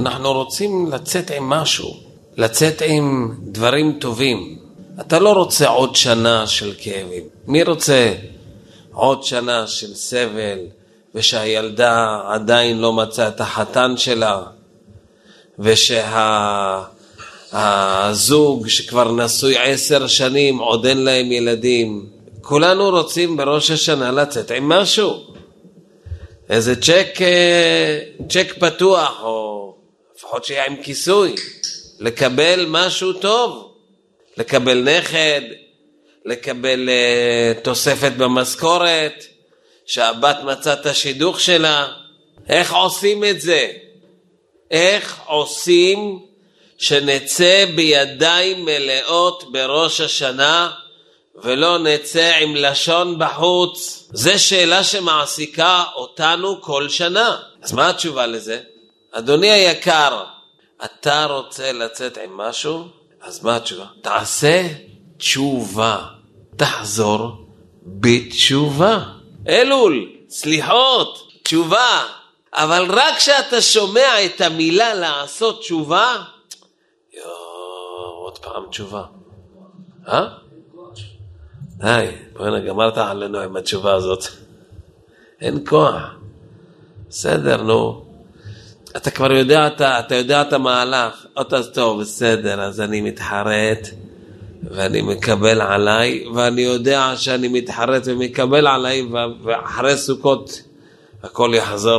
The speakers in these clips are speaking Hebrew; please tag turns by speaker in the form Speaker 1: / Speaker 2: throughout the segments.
Speaker 1: אנחנו רוצים לצאת עם משהו, לצאת עם דברים טובים. אתה לא רוצה עוד שנה של כאבים. מי רוצה עוד שנה של סבל ושהילדה עדיין לא מצאה את החתן שלה ושהזוג שכבר נשוי עשר שנים עוד אין להם ילדים? כולנו רוצים בראש השנה לצאת עם משהו. איזה צ'ק, אה, צ'ק פתוח, או לפחות שיהיה עם כיסוי, לקבל משהו טוב, לקבל נכד, לקבל uh, תוספת במשכורת, שהבת מצאה את השידוך שלה. איך עושים את זה? איך עושים שנצא בידיים מלאות בראש השנה ולא נצא עם לשון בחוץ? זו שאלה שמעסיקה אותנו כל שנה. אז מה התשובה לזה? אדוני היקר, אתה רוצה לצאת עם משהו? אז מה התשובה? תעשה תשובה. תחזור בתשובה. אלול, סליחות, תשובה. אבל רק כשאתה שומע את המילה לעשות תשובה, יואו, עוד פעם תשובה. אה? די, בוא'נה, גמרת עלינו עם התשובה הזאת. אין כוח. בסדר, נו. אתה כבר יודע, אתה, אתה יודע את המהלך. אתה טוב, בסדר, אז אני מתחרט ואני מקבל עליי, ואני יודע שאני מתחרט ומקבל עליי, ואחרי סוכות הכל יחזור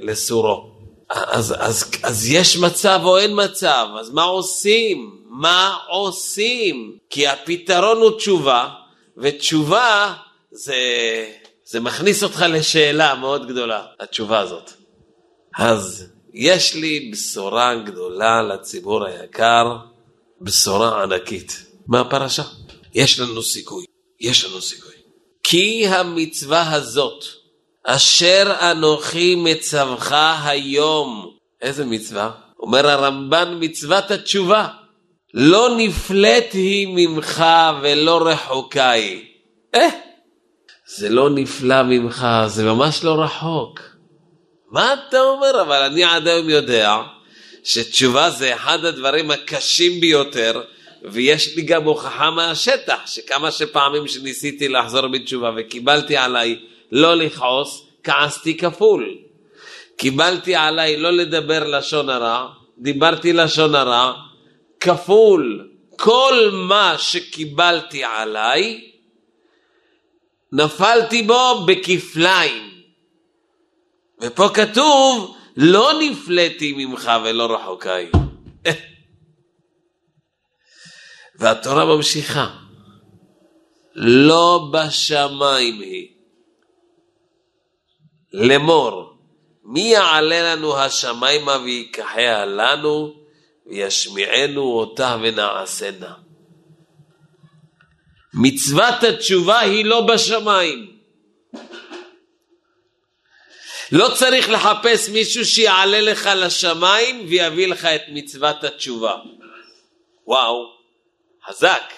Speaker 1: לסורו. אז, אז, אז יש מצב או אין מצב, אז מה עושים? מה עושים? כי הפתרון הוא תשובה, ותשובה זה, זה מכניס אותך לשאלה מאוד גדולה, התשובה הזאת. אז יש לי בשורה גדולה לציבור היקר, בשורה ענקית. מהפרשה. יש לנו סיכוי, יש לנו סיכוי. כי המצווה הזאת, אשר אנוכי מצווך היום, איזה מצווה? אומר הרמב"ן מצוות התשובה. לא נפלט היא ממך ולא רחוקה היא. אה, זה לא נפלא ממך, זה ממש לא רחוק. מה אתה אומר? אבל אני עד היום יודע שתשובה זה אחד הדברים הקשים ביותר, ויש לי גם הוכחה מהשטח, שכמה שפעמים שניסיתי לחזור בתשובה וקיבלתי עליי לא לכעוס, כעסתי כפול. קיבלתי עליי לא לדבר לשון הרע, דיברתי לשון הרע, כפול. כל מה שקיבלתי עליי, נפלתי בו בכפליים. ופה כתוב, לא נפלאתי ממך ולא רחוקה היא. והתורה ממשיכה. לא בשמיים היא. לאמור, מי יעלה לנו השמיימה ויקחיה לנו וישמיענו אותה ונעשנה. מצוות התשובה היא לא בשמיים. לא צריך לחפש מישהו שיעלה לך לשמיים ויביא לך את מצוות התשובה. וואו. חזק.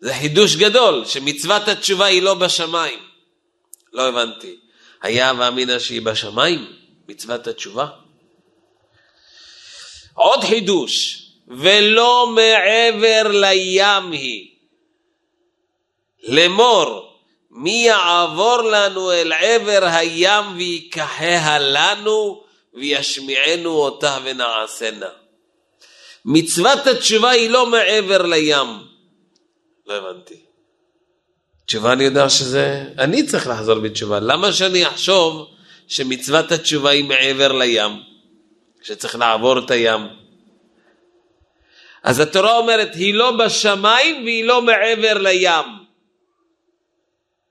Speaker 1: זה חידוש גדול, שמצוות התשובה היא לא בשמיים. לא הבנתי. היה ואמינא שהיא בשמיים, מצוות התשובה? עוד חידוש, ולא מעבר לים היא. לאמור, מי יעבור לנו אל עבר הים ויקחיה לנו וישמיענו אותה ונעשנה. מצוות התשובה היא לא מעבר לים. לא הבנתי. תשובה אני יודע שזה, אני צריך לחזור בתשובה. למה שאני אחשוב שמצוות התשובה היא מעבר לים? שצריך לעבור את הים. אז התורה אומרת, היא לא בשמיים והיא לא מעבר לים.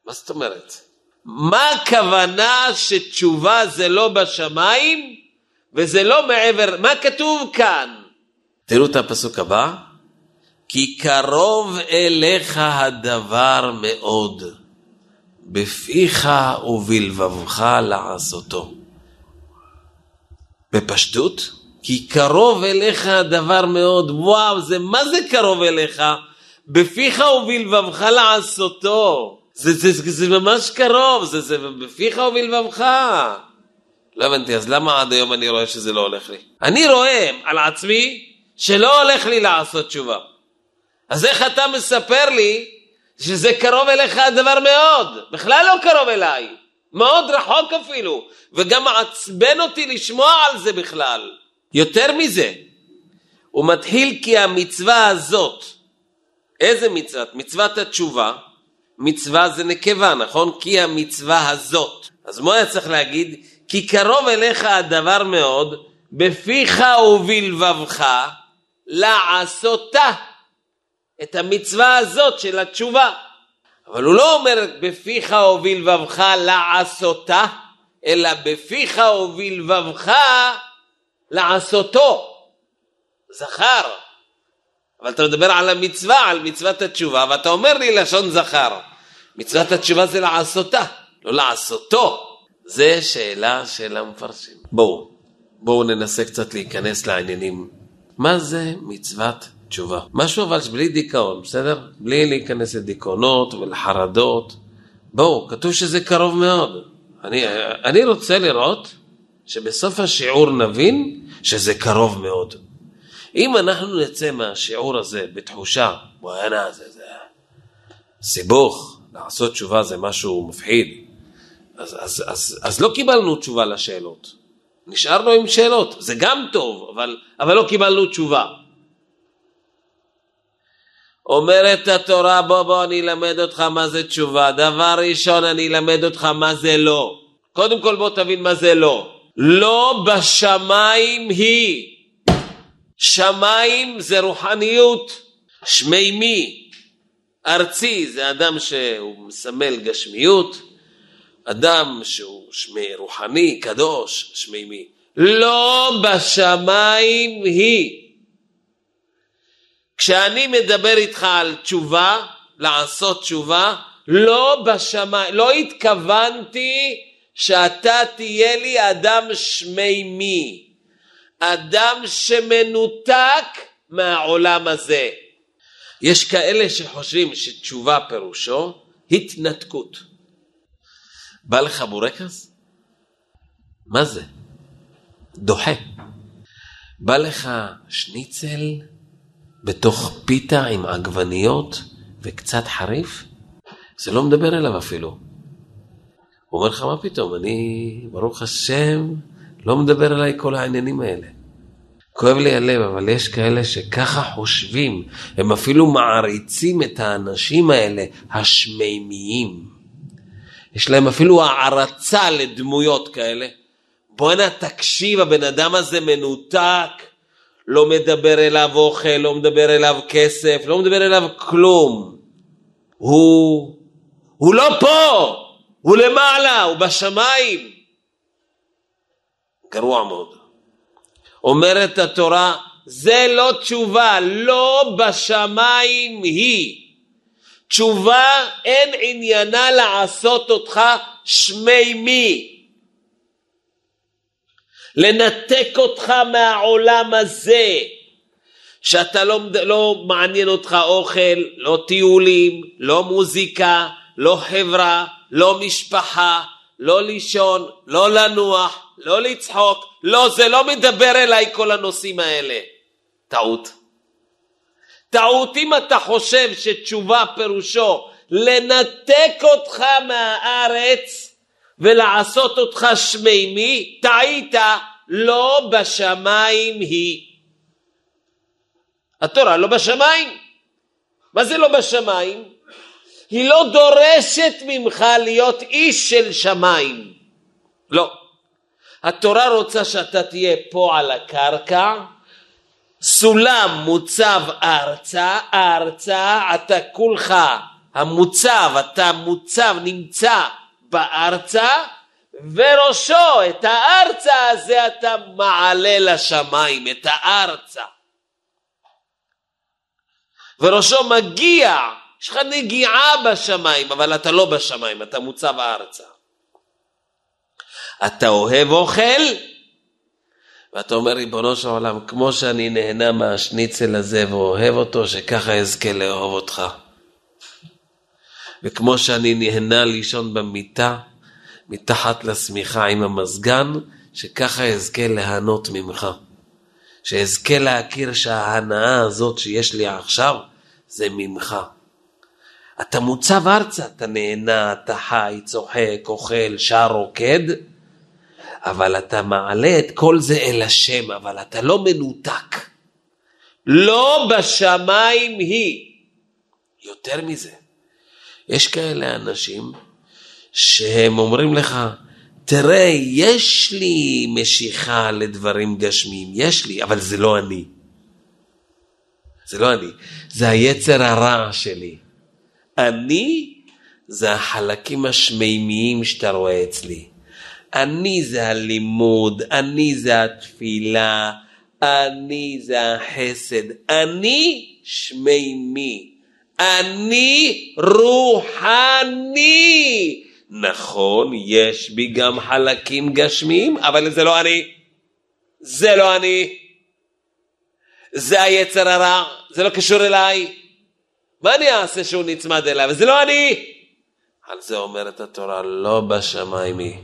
Speaker 1: מה זאת אומרת? מה הכוונה שתשובה זה לא בשמיים וזה לא מעבר, מה כתוב כאן? תראו את הפסוק הבא, כי קרוב אליך הדבר מאוד, בפיך ובלבבך לעשותו. בפשטות, כי קרוב אליך הדבר מאוד, וואו, זה מה זה קרוב אליך? בפיך ובלבבך לעשותו. זה, זה, זה, זה ממש קרוב, זה, זה בפיך ובלבבך. לא הבנתי, אז למה עד היום אני רואה שזה לא הולך לי? אני רואה על עצמי שלא הולך לי לעשות תשובה. אז איך אתה מספר לי שזה קרוב אליך הדבר מאוד? בכלל לא קרוב אליי. מאוד רחוק אפילו, וגם מעצבן אותי לשמוע על זה בכלל. יותר מזה, הוא מתחיל כי המצווה הזאת, איזה מצווה? מצוות התשובה, מצווה זה נקבה, נכון? כי המצווה הזאת. אז מה היה צריך להגיד? כי קרוב אליך הדבר מאוד, בפיך ובלבבך לעשותה. את המצווה הזאת של התשובה. אבל הוא לא אומר בפיך ובלבבך לעשותה, אלא בפיך ובלבבך לעשותו. זכר. אבל אתה מדבר על המצווה, על מצוות התשובה, ואתה אומר לי לשון זכר. מצוות התשובה זה לעשותה, לא לעשותו. זה שאלה של המפרשים. בואו, בואו ננסה קצת להיכנס לעניינים. מה זה מצוות תשובה? משהו אבל בלי דיכאון, בסדר? בלי להיכנס לדיכאונות ולחרדות. בואו, כתוב שזה קרוב מאוד. אני, אני רוצה לראות שבסוף השיעור נבין שזה קרוב מאוד. אם אנחנו נצא מהשיעור הזה בתחושה, וואנה, זה, זה סיבוך, לעשות תשובה זה משהו מפחיד, אז, אז, אז, אז לא קיבלנו תשובה לשאלות. נשארנו עם שאלות, זה גם טוב, אבל, אבל לא קיבלנו תשובה. אומרת התורה, בוא בוא אני אלמד אותך מה זה תשובה. דבר ראשון, אני אלמד אותך מה זה לא. קודם כל בוא תבין מה זה לא. לא בשמיים היא. שמיים זה רוחניות, שמימי, ארצי זה אדם שהוא מסמל גשמיות, אדם שהוא שמי רוחני, קדוש, שמימי. לא בשמיים היא. כשאני מדבר איתך על תשובה, לעשות תשובה, לא בשמיים, לא התכוונתי שאתה תהיה לי אדם שמימי, אדם שמנותק מהעולם הזה. יש כאלה שחושבים שתשובה פירושו התנתקות. בא לך בורקס? מה זה? דוחה. בא לך שניצל בתוך פיתה עם עגבניות וקצת חריף? זה לא מדבר אליו אפילו. הוא אומר לך, מה פתאום, אני, ברוך השם, לא מדבר אליי כל העניינים האלה. כואב לי הלב, אבל יש כאלה שככה חושבים, הם אפילו מעריצים את האנשים האלה, השמימיים. יש להם אפילו הערצה לדמויות כאלה. בואנה, תקשיב, הבן אדם הזה מנותק, לא מדבר אליו אוכל, לא מדבר אליו כסף, לא מדבר אליו כלום. הוא, הוא לא פה, הוא למעלה, הוא בשמיים. גרוע מאוד. אומרת התורה, זה לא תשובה, לא בשמיים היא. תשובה אין עניינה לעשות אותך שמימי. לנתק אותך מהעולם הזה, שאתה לא, לא מעניין אותך אוכל, לא טיולים, לא מוזיקה, לא חברה, לא משפחה, לא לישון, לא לנוח, לא לצחוק, לא, זה לא מדבר אליי כל הנושאים האלה. טעות. טעות אם אתה חושב שתשובה פירושו לנתק אותך מהארץ ולעשות אותך שמימי, טעית, לא בשמיים היא. התורה לא בשמיים. מה זה לא בשמיים? היא לא דורשת ממך להיות איש של שמיים. לא. התורה רוצה שאתה תהיה פה על הקרקע, סולם מוצב ארצה, ארצה, אתה כולך המוצב, אתה מוצב, נמצא בארצה, וראשו, את הארצה הזה אתה מעלה לשמיים, את הארצה. וראשו מגיע, יש לך נגיעה בשמיים, אבל אתה לא בשמיים, אתה מוצב ארצה. אתה אוהב אוכל, ואתה אומר, ריבונו של עולם, כמו שאני נהנה מהשניצל הזה ואוהב אותו, שככה אזכה לאהוב אותך. וכמו שאני נהנה לישון במיטה, מתחת לשמיכה עם המזגן, שככה אזכה ליהנות ממך. שאזכה להכיר שההנאה הזאת שיש לי עכשיו זה ממך. אתה מוצב ארצה, אתה נהנה, אתה חי, צוחק, אוכל, שר, רוקד, אבל אתה מעלה את כל זה אל השם, אבל אתה לא מנותק. לא בשמיים היא. יותר מזה, יש כאלה אנשים שהם אומרים לך, תראה, יש לי משיכה לדברים גשמיים, יש לי, אבל זה לא אני. זה לא אני, זה היצר הרע שלי. אני זה החלקים השמימיים שאתה רואה אצלי. אני זה הלימוד, אני זה התפילה, אני זה החסד, אני שמימי, אני רוחני. נכון, יש בי גם חלקים גשמיים, אבל זה לא אני. זה לא אני. זה היצר הרע, זה לא קשור אליי. מה אני אעשה שהוא נצמד אליי? וזה לא אני. על זה אומרת התורה, לא בשמיים היא.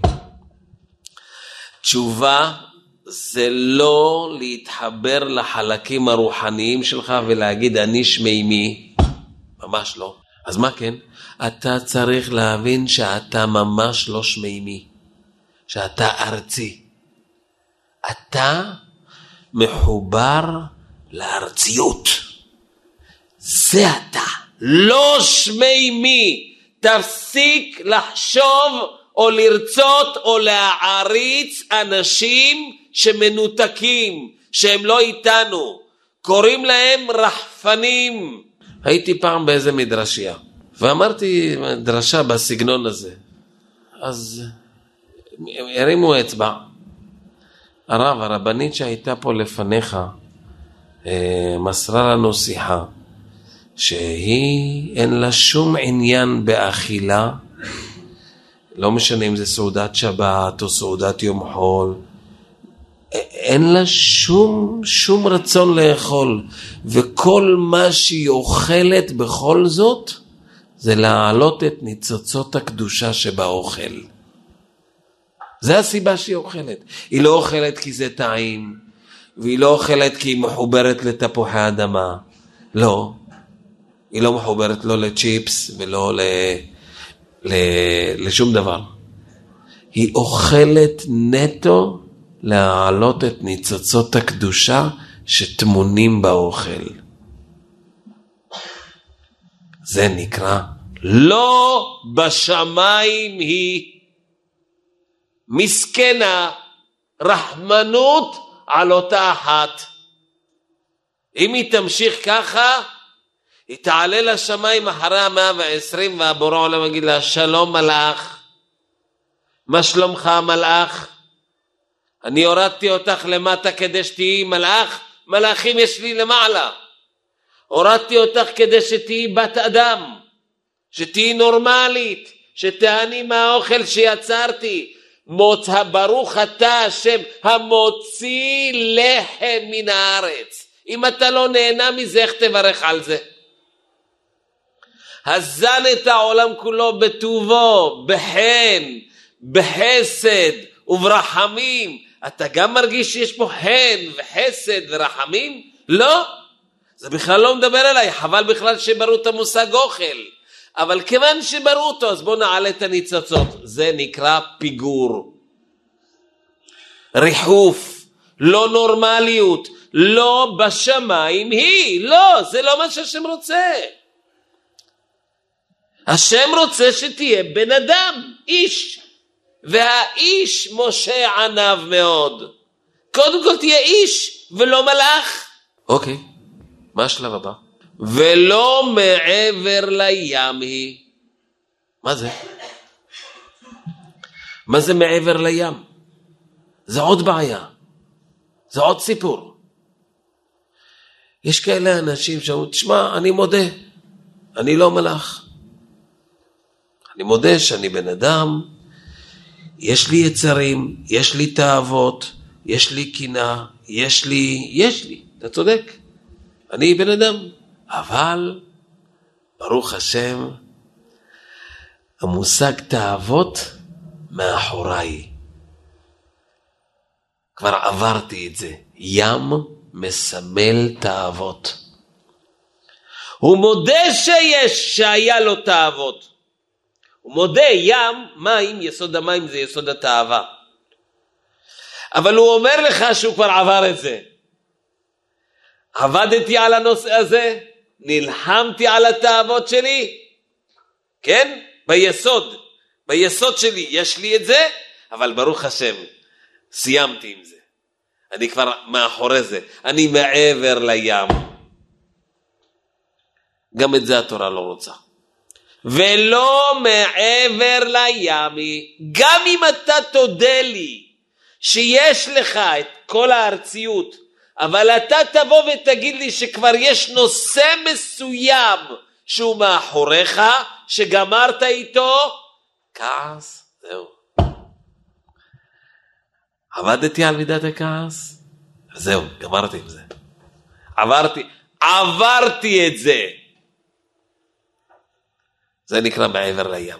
Speaker 1: תשובה זה לא להתחבר לחלקים הרוחניים שלך ולהגיד אני שמימי, ממש לא. אז מה כן? אתה צריך להבין שאתה ממש לא שמימי, שאתה ארצי. אתה מחובר לארציות. זה אתה, לא שמימי. תפסיק לחשוב או לרצות או להעריץ אנשים שמנותקים, שהם לא איתנו. קוראים להם רחפנים. הייתי פעם באיזה מדרשייה, ואמרתי דרשה בסגנון הזה. אז הרימו אצבע. הרב, הרבנית שהייתה פה לפניך, אה, מסרה לנו שיחה, שהיא אין לה שום עניין באכילה, לא משנה אם זה סעודת שבת או סעודת יום חול, אין לה שום, שום רצון לאכול, וכל מה שהיא אוכלת בכל זאת, זה להעלות את ניצוצות הקדושה שבאוכל. זה הסיבה שהיא אוכלת. היא לא אוכלת כי זה טעים, והיא לא אוכלת כי היא מחוברת לתפוחי אדמה. לא. היא לא מחוברת לא לצ'יפס ולא ל... ל... לשום דבר. היא אוכלת נטו להעלות את ניצוצות הקדושה שטמונים באוכל. זה נקרא לא בשמיים היא מסכנה רחמנות על אותה אחת. אם היא תמשיך ככה, היא תעלה לשמיים אחרי המאה ועשרים והבורא עולם יגיד לה שלום מלאך, מה שלומך מלאך? אני הורדתי אותך למטה כדי שתהיי מלאך, מלאכים יש לי למעלה. הורדתי אותך כדי שתהיי בת אדם, שתהיי נורמלית, שתעני מהאוכל שיצרתי. מות ברוך אתה השם המוציא לחם מן הארץ. אם אתה לא נהנה מזה, איך תברך על זה? הזן את העולם כולו בטובו, בחן, בחסד וברחמים. אתה גם מרגיש שיש פה חן וחסד ורחמים? לא. זה בכלל לא מדבר אליי, חבל בכלל שברו את המושג אוכל. אבל כיוון שברו אותו, אז בואו נעלה את הניצוצות. זה נקרא פיגור. ריחוף, לא נורמליות, לא בשמיים היא. לא, זה לא מה שהשם רוצה. השם רוצה שתהיה בן אדם, איש. והאיש משה עניו מאוד. קודם כל תהיה איש ולא מלאך. אוקיי, מה השלב הבא? ולא מעבר לים היא. מה זה? מה זה מעבר לים? זה עוד בעיה, זה עוד סיפור. יש כאלה אנשים שאומרים, תשמע, אני מודה, אני לא מלאך. אני מודה שאני בן אדם, יש לי יצרים, יש לי תאוות, יש לי קינה, יש לי, יש לי, אתה צודק, אני בן אדם, אבל ברוך השם, המושג תאוות מאחוריי. כבר עברתי את זה. ים מסמל תאוות. הוא מודה שיש, שהיה לו תאוות. מודה, ים, מים, יסוד המים זה יסוד התאווה. אבל הוא אומר לך שהוא כבר עבר את זה. עבדתי על הנושא הזה, נלחמתי על התאוות שלי, כן? ביסוד, ביסוד שלי יש לי את זה, אבל ברוך השם, סיימתי עם זה. אני כבר מאחורי זה, אני מעבר לים. גם את זה התורה לא רוצה. ולא מעבר לימי, גם אם אתה תודה לי שיש לך את כל הארציות, אבל אתה תבוא ותגיד לי שכבר יש נושא מסוים שהוא מאחוריך, שגמרת איתו, כעס, זהו. עבדתי על מידת הכעס, זהו, גמרתי עם זה. עברתי, עברתי את זה. זה נקרא מעבר לים.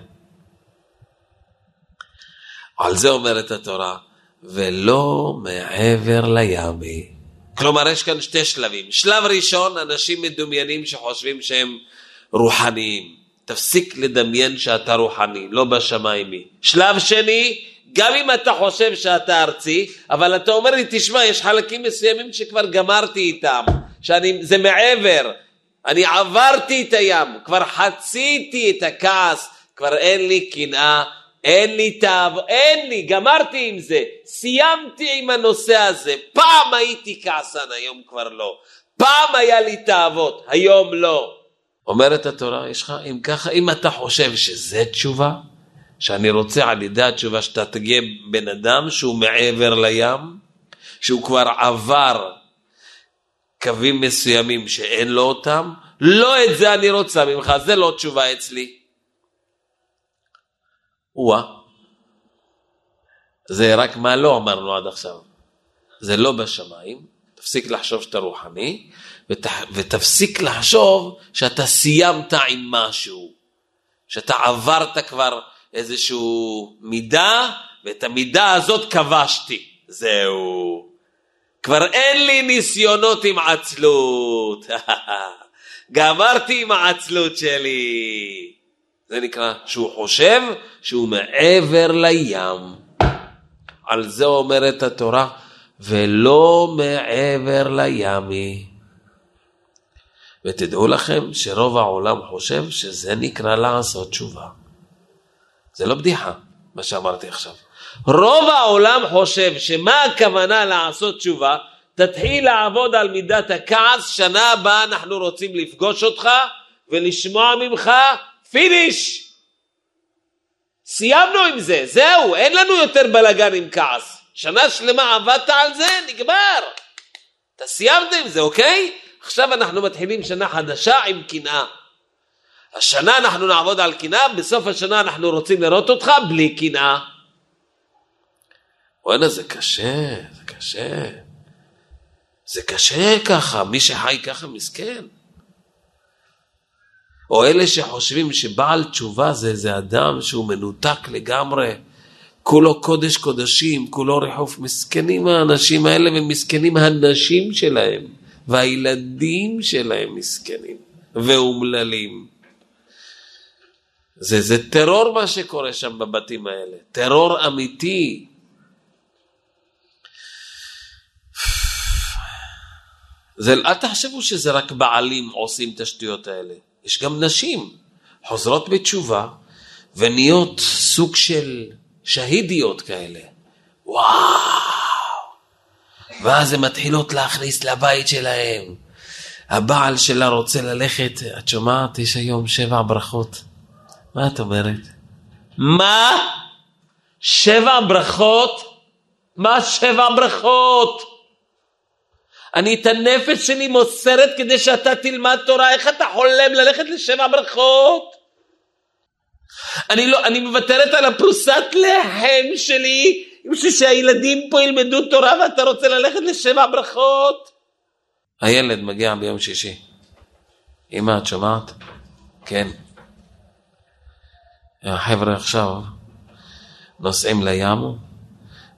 Speaker 1: על זה אומרת התורה, ולא מעבר לימי. כלומר, יש כאן שתי שלבים. שלב ראשון, אנשים מדומיינים שחושבים שהם רוחניים. תפסיק לדמיין שאתה רוחני, לא בשמיימי. שלב שני, גם אם אתה חושב שאתה ארצי, אבל אתה אומר לי, תשמע, יש חלקים מסוימים שכבר גמרתי איתם, שזה מעבר, אני עברתי את הים, כבר חציתי את הכעס, כבר אין לי קנאה, אין לי תאו... אין לי, גמרתי עם זה, סיימתי עם הנושא הזה. פעם הייתי כעסן, היום כבר לא. פעם היה לי תאוות, היום לא. אומרת התורה, יש לך, אם ככה, אם אתה חושב שזה תשובה, שאני רוצה על ידי התשובה שאתה תגיע בן אדם שהוא מעבר לים, שהוא כבר עבר קווים מסוימים שאין לו אותם, לא את זה אני רוצה ממך, זה לא תשובה אצלי. או-אה. זה רק מה לא אמרנו עד עכשיו. זה לא בשמיים, תפסיק לחשוב שאתה רוחני, ות, ותפסיק לחשוב שאתה סיימת עם משהו, שאתה עברת כבר איזושהי מידה, ואת המידה הזאת כבשתי. זהו. כבר אין לי ניסיונות עם עצלות. גמרתי עם העצלות שלי. זה נקרא שהוא חושב שהוא מעבר לים. על זה אומרת התורה, ולא מעבר לימי. ותדעו לכם שרוב העולם חושב שזה נקרא לעשות תשובה. זה לא בדיחה, מה שאמרתי עכשיו. רוב העולם חושב שמה הכוונה לעשות תשובה? תתחיל לעבוד על מידת הכעס, שנה הבאה אנחנו רוצים לפגוש אותך ולשמוע ממך finish. סיימנו עם זה, זהו, אין לנו יותר בלאגן עם כעס. שנה שלמה עבדת על זה, נגמר. אתה סיימת עם זה, אוקיי? עכשיו אנחנו מתחילים שנה חדשה עם קנאה. השנה אנחנו נעבוד על קנאה, בסוף השנה אנחנו רוצים לראות אותך בלי קנאה. וואלה, זה קשה, זה קשה. זה קשה ככה, מי שחי ככה מסכן. או אלה שחושבים שבעל תשובה זה איזה אדם שהוא מנותק לגמרי, כולו קודש קודשים, כולו ריחוף. מסכנים האנשים האלה ומסכנים הנשים שלהם, והילדים שלהם מסכנים ואומללים. זה, זה טרור מה שקורה שם בבתים האלה, טרור אמיתי. זה, אל תחשבו שזה רק בעלים עושים את השטויות האלה. יש גם נשים חוזרות בתשובה ונהיות סוג של שהידיות כאלה. וואו! ואז הן מתחילות להכניס לבית שלהם. הבעל שלה רוצה ללכת, את שומעת? יש היום שבע ברכות. מה את אומרת? מה? שבע ברכות? מה שבע ברכות? אני את הנפש שלי מוסרת כדי שאתה תלמד תורה, איך אתה חולם ללכת לשבע ברכות? אני לא, אני מוותרת על הפרוסת לחם שלי בשביל שהילדים פה ילמדו תורה ואתה רוצה ללכת לשבע ברכות? הילד מגיע ביום שישי. אמא, את שומעת? כן. החבר'ה עכשיו נוסעים לים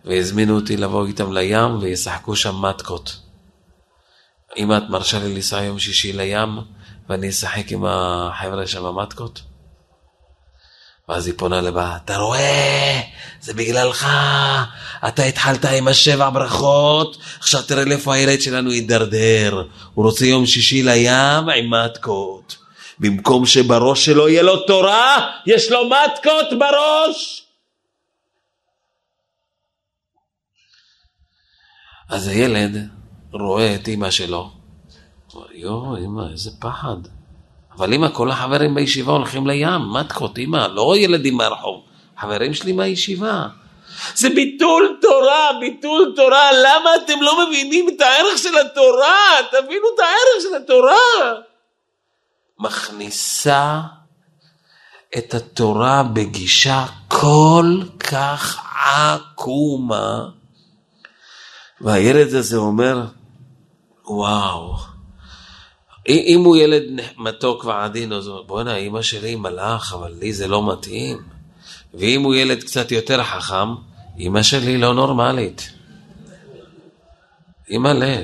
Speaker 1: והזמינו אותי לבוא איתם לים וישחקו שם מתקות. אמא, את מרשה לי לנסוע יום שישי לים ואני אשחק עם החבר'ה שם במתקות? ואז היא פונה לבא, אתה רואה, זה בגללך, אתה התחלת עם השבע ברכות, עכשיו תראה לאיפה הילד שלנו יידרדר, הוא רוצה יום שישי לים עם מתקות. במקום שבראש שלו יהיה לו תורה, יש לו מתקות בראש. אז הילד רואה את אימא שלו, יואו, אימא, איזה פחד. אבל אימא, כל החברים בישיבה הולכים לים, מתקות, אימא, לא ילדים מהרחוב, חברים שלי מהישיבה. זה ביטול תורה, ביטול תורה, למה אתם לא מבינים את הערך של התורה? תבינו את הערך של התורה. מכניסה את התורה בגישה כל כך עקומה, והילד הזה אומר, וואו, אם הוא ילד מתוק ועדין, אז בואנה, אימא שלי מלאך, אבל לי זה לא מתאים. ואם הוא ילד קצת יותר חכם, אימא שלי לא נורמלית. אימא'לה,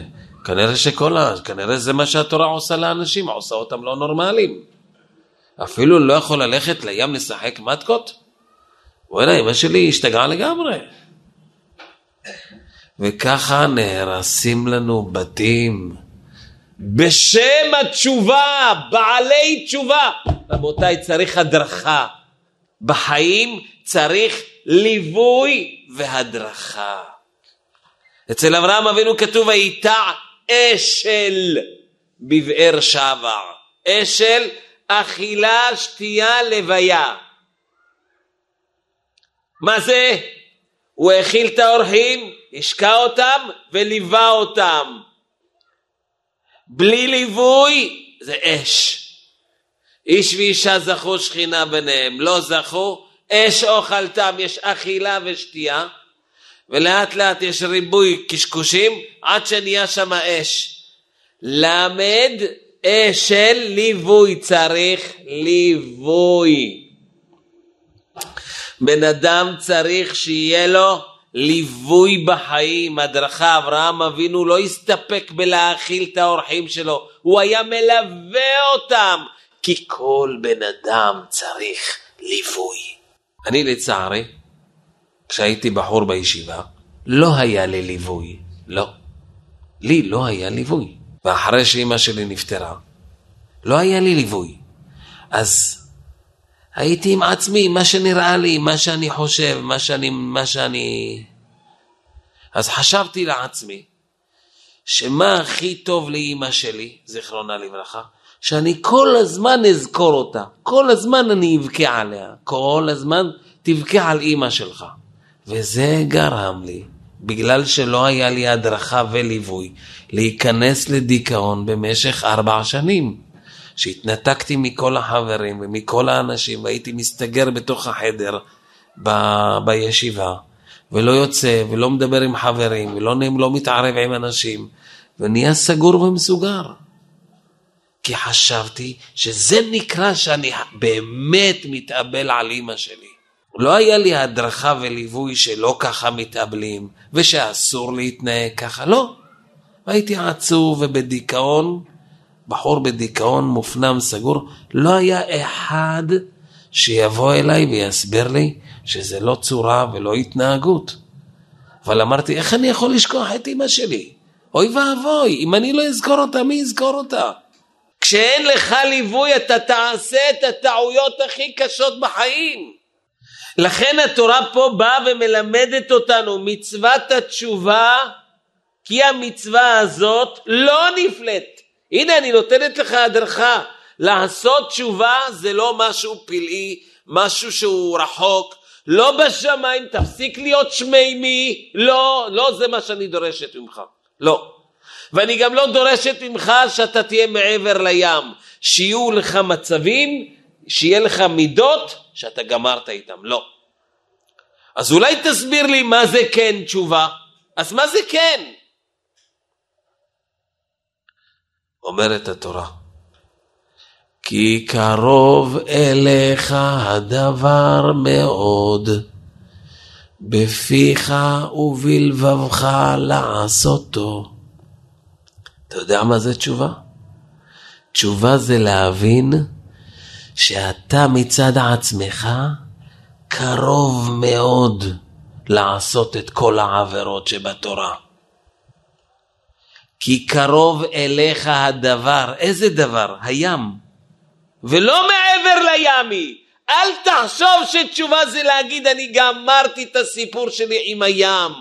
Speaker 1: כנראה שכל ה... כנראה זה מה שהתורה עושה לאנשים, עושה אותם לא נורמליים. אפילו לא יכול ללכת לים לשחק מתקות? וואלה, אמא שלי השתגעה לגמרי. וככה נהרסים לנו בתים. בשם התשובה, בעלי תשובה. רבותיי, צריך הדרכה. בחיים צריך ליווי והדרכה. אצל אברהם אבינו כתוב ויטע אשל בבאר שבע. אשל, אכילה, שתייה, לוויה. מה זה? הוא האכיל את האורחים, השקע אותם וליווה אותם. בלי ליווי זה אש. איש ואישה זכו שכינה ביניהם, לא זכו, אש אוכלתם, יש אכילה ושתייה, ולאט לאט יש ריבוי קשקושים עד שנהיה שם אש. למד אש של ליווי, צריך ליווי. בן אדם צריך שיהיה לו ליווי בחיים, הדרכה, אברהם אבינו לא הסתפק בלהאכיל את האורחים שלו, הוא היה מלווה אותם, כי כל בן אדם צריך ליווי. אני לצערי, כשהייתי בחור בישיבה, לא היה לי ליווי, לא. לי לא היה ליווי. ואחרי שאימא שלי נפטרה, לא היה לי ליווי. אז הייתי עם עצמי, מה שנראה לי, מה שאני חושב, מה שאני... מה שאני... אז חשבתי לעצמי, שמה הכי טוב לאימא שלי, זיכרונה לברכה, שאני כל הזמן אזכור אותה, כל הזמן אני אבכה עליה, כל הזמן תבכה על אימא שלך. וזה גרם לי, בגלל שלא היה לי הדרכה וליווי, להיכנס לדיכאון במשך ארבע שנים. שהתנתקתי מכל החברים ומכל האנשים והייתי מסתגר בתוך החדר ב- בישיבה ולא יוצא ולא מדבר עם חברים ולא לא מתערב עם אנשים ונהיה סגור ומסוגר. כי חשבתי שזה נקרא שאני באמת מתאבל על אימא שלי. לא היה לי הדרכה וליווי שלא ככה מתאבלים ושאסור להתנהג ככה, לא. הייתי עצוב ובדיכאון בחור בדיכאון מופנם סגור, לא היה אחד שיבוא אליי ויסביר לי שזה לא צורה ולא התנהגות. אבל אמרתי, איך אני יכול לשכוח את אמא שלי? אוי ואבוי, אם אני לא אזכור אותה, מי יזכור אותה? כשאין לך ליווי אתה תעשה את הטעויות הכי קשות בחיים. לכן התורה פה באה ומלמדת אותנו מצוות התשובה כי המצווה הזאת לא נפלאת הנה אני נותנת לך הדרכה. לעשות תשובה זה לא משהו פלאי, משהו שהוא רחוק, לא בשמיים, תפסיק להיות שמימי, לא, לא זה מה שאני דורשת ממך, לא. ואני גם לא דורשת ממך שאתה תהיה מעבר לים, שיהיו לך מצבים, שיהיה לך מידות שאתה גמרת איתם, לא. אז אולי תסביר לי מה זה כן תשובה? אז מה זה כן? אומרת התורה. כי קרוב אליך הדבר מאוד, בפיך ובלבבך לעשותו. אתה יודע מה זה תשובה? תשובה זה להבין שאתה מצד עצמך קרוב מאוד לעשות את כל העבירות שבתורה. כי קרוב אליך הדבר, איזה דבר? הים. ולא מעבר לימי. אל תחשוב שתשובה זה להגיד אני גמרתי את הסיפור שלי עם הים,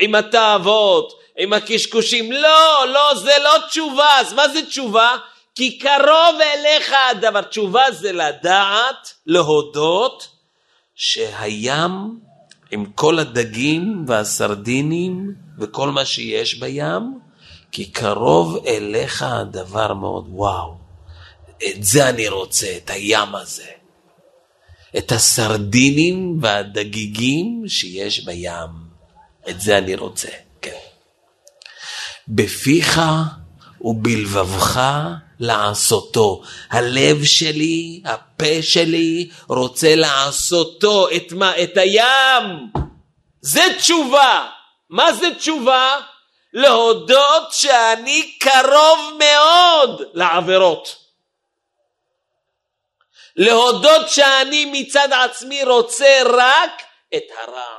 Speaker 1: עם התאוות, עם הקשקושים. לא, לא, זה לא תשובה. אז מה זה תשובה? כי קרוב אליך הדבר. תשובה זה לדעת, להודות, שהים עם כל הדגים והסרדינים וכל מה שיש בים, כי קרוב אליך הדבר מאוד. וואו, את זה אני רוצה, את הים הזה. את הסרדינים והדגיגים שיש בים. את זה אני רוצה, כן. בפיך ובלבבך לעשותו. הלב שלי, הפה שלי, רוצה לעשותו. את מה? את הים. זה תשובה. מה זה תשובה? להודות שאני קרוב מאוד לעבירות. להודות שאני מצד עצמי רוצה רק את הרע.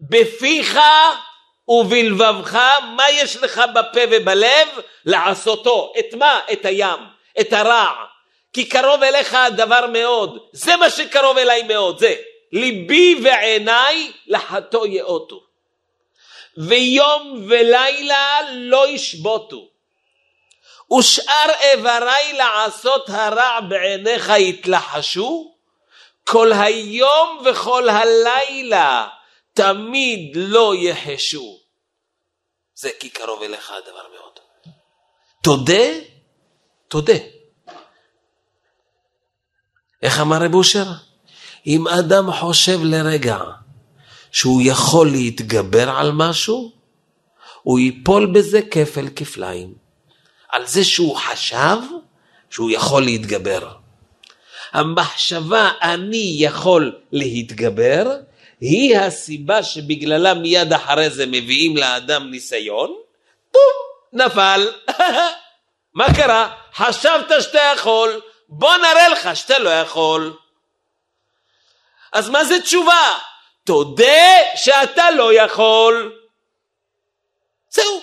Speaker 1: בפיך ובלבבך, מה יש לך בפה ובלב? לעשותו. את מה? את הים, את הרע. כי קרוב אליך הדבר מאוד. זה מה שקרוב אליי מאוד, זה. ליבי ועיניי לחטוא יאותו. ויום ולילה לא ישבותו. ושאר איבריי לעשות הרע בעיניך יתלחשו, כל היום וכל הלילה תמיד לא יחשו. זה כי קרוב אליך הדבר מאוד. תודה, תודה. איך אמר רב אושר? אם אדם חושב לרגע שהוא יכול להתגבר על משהו, הוא ייפול בזה כפל כפליים. על זה שהוא חשב שהוא יכול להתגבר. המחשבה אני יכול להתגבר היא הסיבה שבגללה מיד אחרי זה מביאים לאדם ניסיון, בום, נפל. מה קרה? חשבת שאתה יכול, בוא נראה לך שאתה לא יכול. אז מה זה תשובה? תודה שאתה לא יכול. זהו.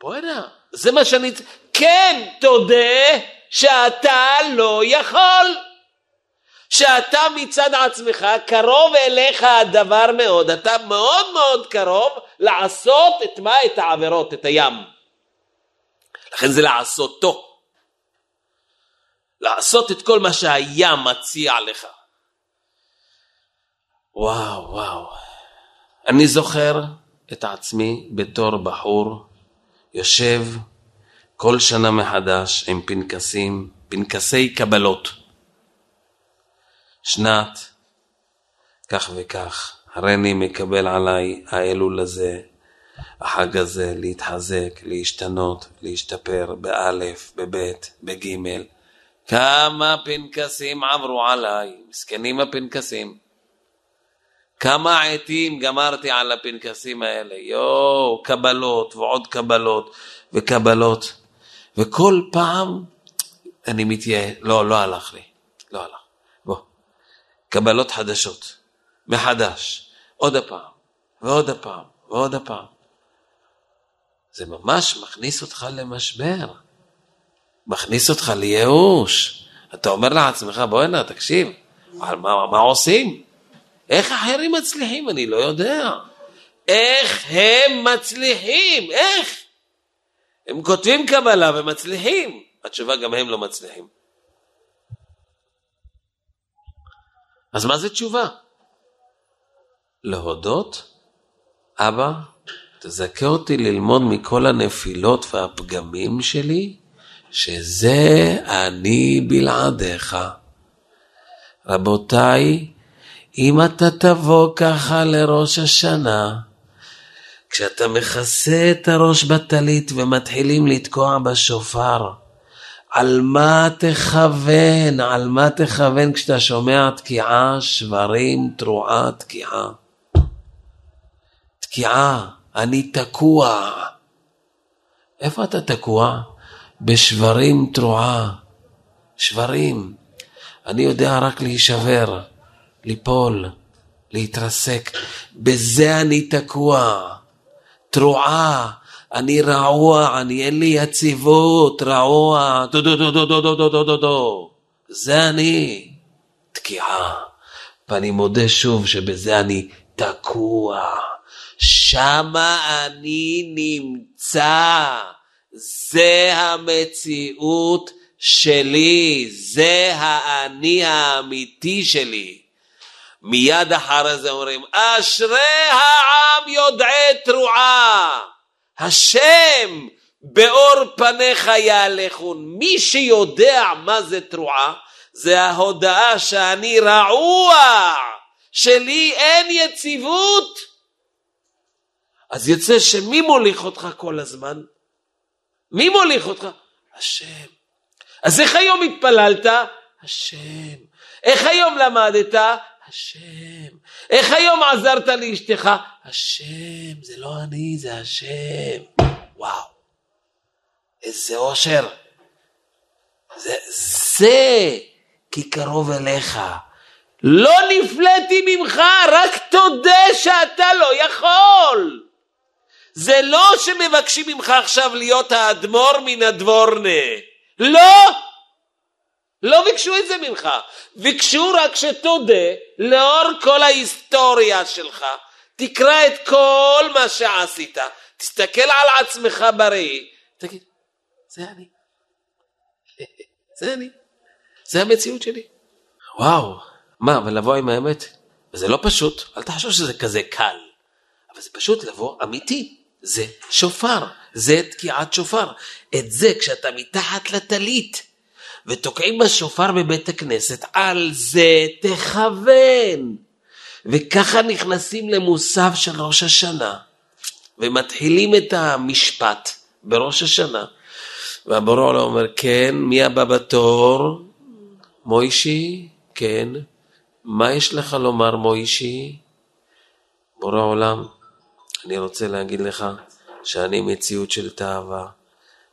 Speaker 1: בוא'נה, זה מה שאני... כן, תודה שאתה לא יכול. שאתה מצד עצמך קרוב אליך הדבר מאוד, אתה מאוד מאוד קרוב לעשות את מה? את העבירות, את הים. לכן זה לעשותו. לעשות את כל מה שהים מציע לך. וואו, וואו. אני זוכר את עצמי בתור בחור יושב כל שנה מחדש עם פנקסים, פנקסי קבלות. שנת כך וכך, הריני מקבל עליי האלול הזה, החג הזה, להתחזק, להשתנות, להשתפר, באלף, בבית, בגימל. כמה פנקסים עברו עליי, מסכנים הפנקסים. כמה עטים גמרתי על הפנקסים האלה, יואו, קבלות ועוד קבלות וקבלות. וכל פעם אני מתייעל, לא, לא הלך לי, לא הלך. קבלות חדשות, מחדש, עוד הפעם, ועוד הפעם, ועוד הפעם. זה ממש מכניס אותך למשבר, מכניס אותך לייאוש. אתה אומר לעצמך, בוא'נה, תקשיב, מה, מה עושים? איך אחרים מצליחים? אני לא יודע. איך הם מצליחים? איך? הם כותבים קבלה ומצליחים. התשובה, גם הם לא מצליחים. אז מה זה תשובה? להודות, אבא, תזכה אותי ללמוד מכל הנפילות והפגמים שלי, שזה אני בלעדיך. רבותיי, אם אתה תבוא ככה לראש השנה, כשאתה מכסה את הראש בטלית ומתחילים לתקוע בשופר, על מה תכוון? על מה תכוון כשאתה שומע תקיעה, שברים, תרועה, תקיעה? תקיעה, אני תקוע. איפה אתה תקוע? בשברים תרועה. שברים. אני יודע רק להישבר, ליפול, להתרסק. בזה אני תקוע. תרועה. אני רעוע, אני אין לי יציבות, רעוע, דו דו דו דו דו דו דו דו דו דו. זה אני. תקיעה. ואני מודה שוב שבזה אני תקוע. שמה אני נמצא. זה המציאות שלי, זה האני האמיתי שלי. מיד אחרי זה אומרים, אשרי העם יודעי תרועה. השם באור פניך יהלכון. מי שיודע מה זה תרועה, זה ההודעה שאני רעוע, שלי אין יציבות. אז יוצא שמי מוליך אותך כל הזמן? מי מוליך אותך? השם. אז איך היום התפללת? השם. איך היום למדת? השם. איך היום עזרת לאשתך? השם, זה לא אני, זה השם. וואו, איזה אושר. זה, זה כי קרוב אליך. לא נפלאתי ממך, רק תודה שאתה לא יכול. זה לא שמבקשים ממך עכשיו להיות האדמו"ר מן הדבורנה. לא! לא ביקשו את זה ממך, ביקשו רק שתודה לאור כל ההיסטוריה שלך, תקרא את כל מה שעשית, תסתכל על עצמך בראי, תגיד, זה אני, זה אני, זה המציאות שלי. וואו, מה, ולבוא עם האמת? זה לא פשוט, אל תחשוב שזה כזה קל, אבל זה פשוט לבוא אמיתי, זה שופר, זה תקיעת שופר. את זה כשאתה מתחת לטלית, ותוקעים בשופר בבית הכנסת, על זה תכוון. וככה נכנסים למוסף של ראש השנה, ומתחילים את המשפט בראש השנה. והבורא עולם אומר, כן, מי הבא בתור? מוישי, כן. מה יש לך לומר, מוישי? בורא עולם, אני רוצה להגיד לך שאני מציאות של תאווה,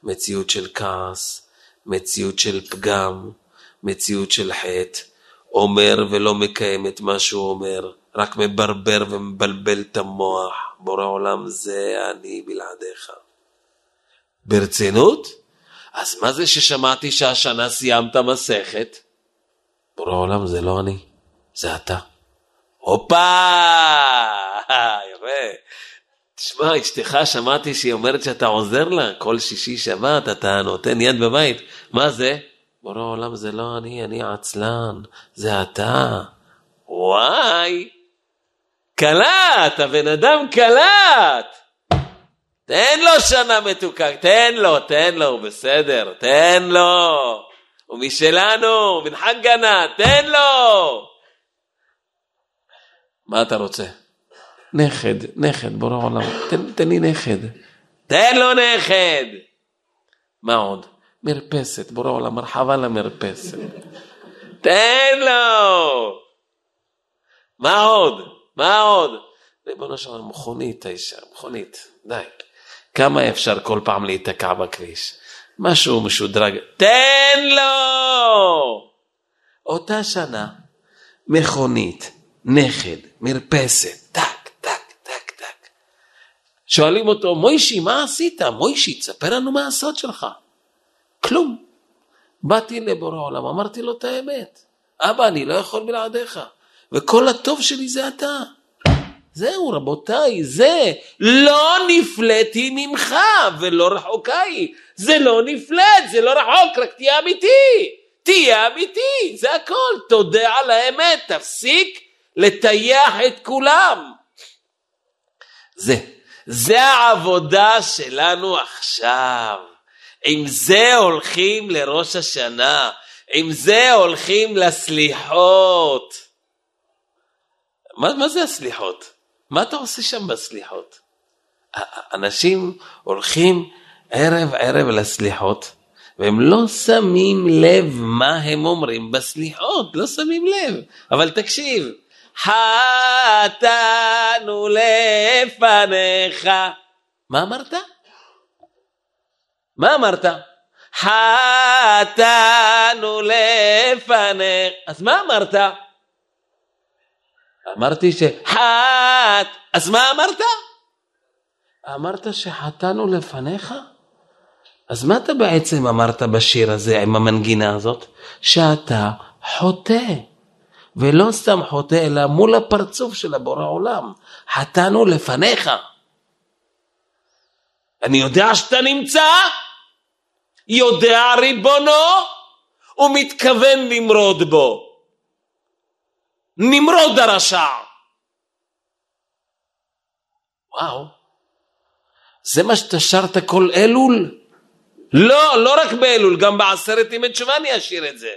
Speaker 1: מציאות של כעס, מציאות של פגם, מציאות של חטא, אומר ולא מקיים את מה שהוא אומר, רק מברבר ומבלבל את המוח, בורא עולם זה אני בלעדיך. ברצינות? אז מה זה ששמעתי שהשנה סיימת מסכת? בורא עולם זה לא אני, זה אתה. הופה! יפה. תשמע, אשתך שמעתי שהיא אומרת שאתה עוזר לה כל שישי שבת, אתה נותן יד בבית. מה זה? בורא עולם זה לא אני, אני עצלן, זה אתה. וואי, קלט, הבן אדם קלט. תן לו שנה מתוקה, תן לו, תן לו, הוא בסדר, תן לו. הוא משלנו, מן חגנה, תן לו. מה אתה רוצה? נכד, נכד, בורא עולם, תן, תן לי נכד. תן לו נכד! מה עוד? מרפסת, בורא עולם, מרחבה למרפסת. תן לו! מה עוד? מה עוד? ריבונו של עולם, מכונית האישה, מכונית, די. כמה אפשר כל פעם להיתקע בכביש? משהו משודרג, תן לו! אותה שנה, מכונית, נכד, מרפסת, טק, שואלים אותו, מוישי, מה עשית? מוישי, תספר לנו מה הסוד שלך. כלום. באתי לבורא עולם, אמרתי לו את האמת. אבא, אני לא יכול בלעדיך, וכל הטוב שלי זה אתה. זהו, רבותיי, זה לא נפלאתי ממך ולא רחוקה היא. זה לא נפלט, זה לא רחוק, רק תהיה אמיתי. תהיה אמיתי, זה הכל. תודה על האמת, תפסיק לטייח את כולם. זה. זה העבודה שלנו עכשיו. עם זה הולכים לראש השנה, עם זה הולכים לסליחות. מה, מה זה הסליחות? מה אתה עושה שם בסליחות? אנשים הולכים ערב ערב לסליחות, והם לא שמים לב מה הם אומרים בסליחות, לא שמים לב. אבל תקשיב, חטאנו לפניך. מה אמרת? מה אמרת? חטאנו לפניך. אז מה אמרת? אמרתי שחט... אז מה אמרת? אמרת שחטאנו לפניך? אז מה אתה בעצם אמרת בשיר הזה עם המנגינה הזאת? שאתה חוטא. ולא סתם חוטא, אלא מול הפרצוף של הבורא עולם. חטאנו לפניך. אני יודע שאתה נמצא, יודע ריבונו, ומתכוון למרוד בו. נמרוד הרשע. וואו, זה מה שאתה שרת כל אלול? לא, לא רק באלול, גם בעשרת ימי תשובה אני אשאיר את זה.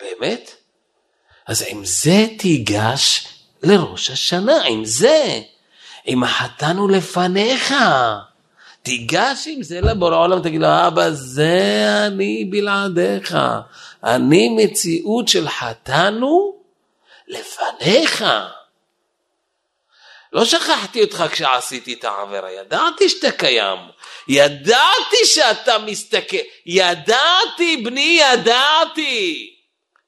Speaker 1: באמת? אז עם זה תיגש לראש השנה, עם זה. עם החתנו לפניך. תיגש עם זה לבורא העולם, תגיד לו, אבא, זה אני בלעדיך. אני מציאות של חתנו לפניך. לא שכחתי אותך כשעשיתי את העבירה, ידעתי שאתה קיים, ידעתי שאתה מסתכל, ידעתי בני, ידעתי.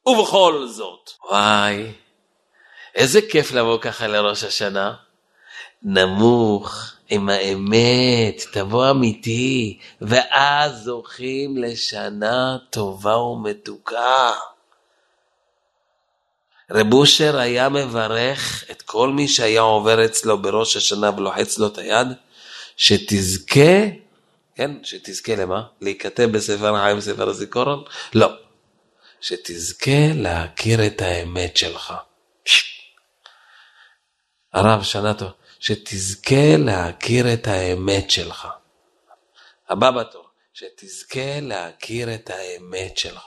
Speaker 1: ובכל זאת, וואי, איזה כיף לבוא ככה לראש השנה. נמוך, עם האמת, תבוא אמיתי, ואז זוכים לשנה טובה ומתוקה. רב אושר היה מברך את כל מי שהיה עובר אצלו בראש השנה ולוחץ לו את היד, שתזכה, כן, שתזכה למה? להיכתב בספר החיים, בספר הזיכרון? לא. שתזכה להכיר את האמת שלך. הרב, שנה טוב, שתזכה להכיר את האמת שלך. הבא בתור, שתזכה להכיר את האמת שלך.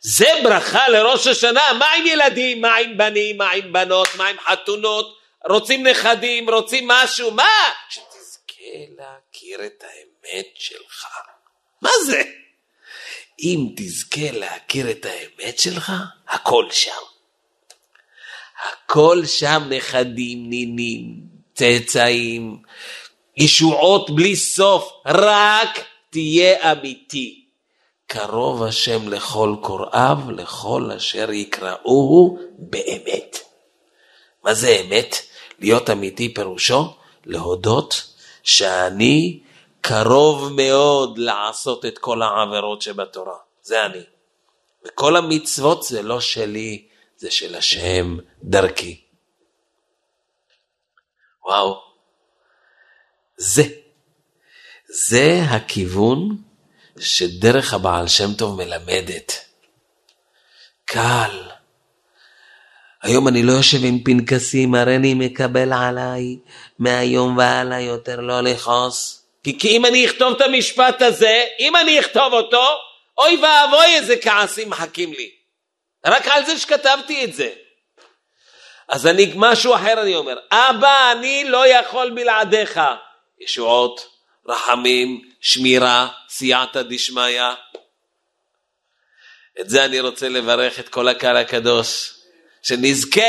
Speaker 1: זה ברכה לראש השנה, מה עם ילדים, מה עם בנים, מה עם בנות, מה עם חתונות, רוצים נכדים, רוצים משהו, מה? שתזכה להכיר את האמת שלך. מה זה? אם תזכה להכיר את האמת שלך, הכל שם. הכל שם נכדים, נינים, צאצאים, ישועות בלי סוף, רק תהיה אמיתי. קרוב השם לכל קוראיו, לכל אשר יקראוהו באמת. מה זה אמת? להיות אמיתי פירושו להודות שאני קרוב מאוד לעשות את כל העבירות שבתורה. זה אני. וכל המצוות זה לא שלי, זה של השם דרכי. וואו, זה, זה הכיוון שדרך הבעל שם טוב מלמדת. קל. היום אני לא יושב עם פנקסים, הריני מקבל עליי מהיום והלאה יותר לא לכעוס. כי, כי אם אני אכתוב את המשפט הזה, אם אני אכתוב אותו, אוי ואבוי איזה כעסים מחכים לי. רק על זה שכתבתי את זה. אז אני, משהו אחר אני אומר, אבא, אני לא יכול בלעדיך. ישועות, רחמים, שמירה, סייעתא דשמיא. את זה אני רוצה לברך את כל הקהל הקדוש, שנזכה,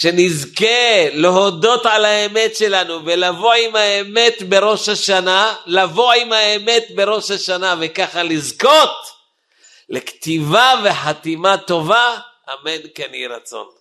Speaker 1: שנזכה להודות על האמת שלנו ולבוא עם האמת בראש השנה, לבוא עם האמת בראש השנה וככה לזכות לכתיבה וחתימה טובה, אמן כן יהי רצון.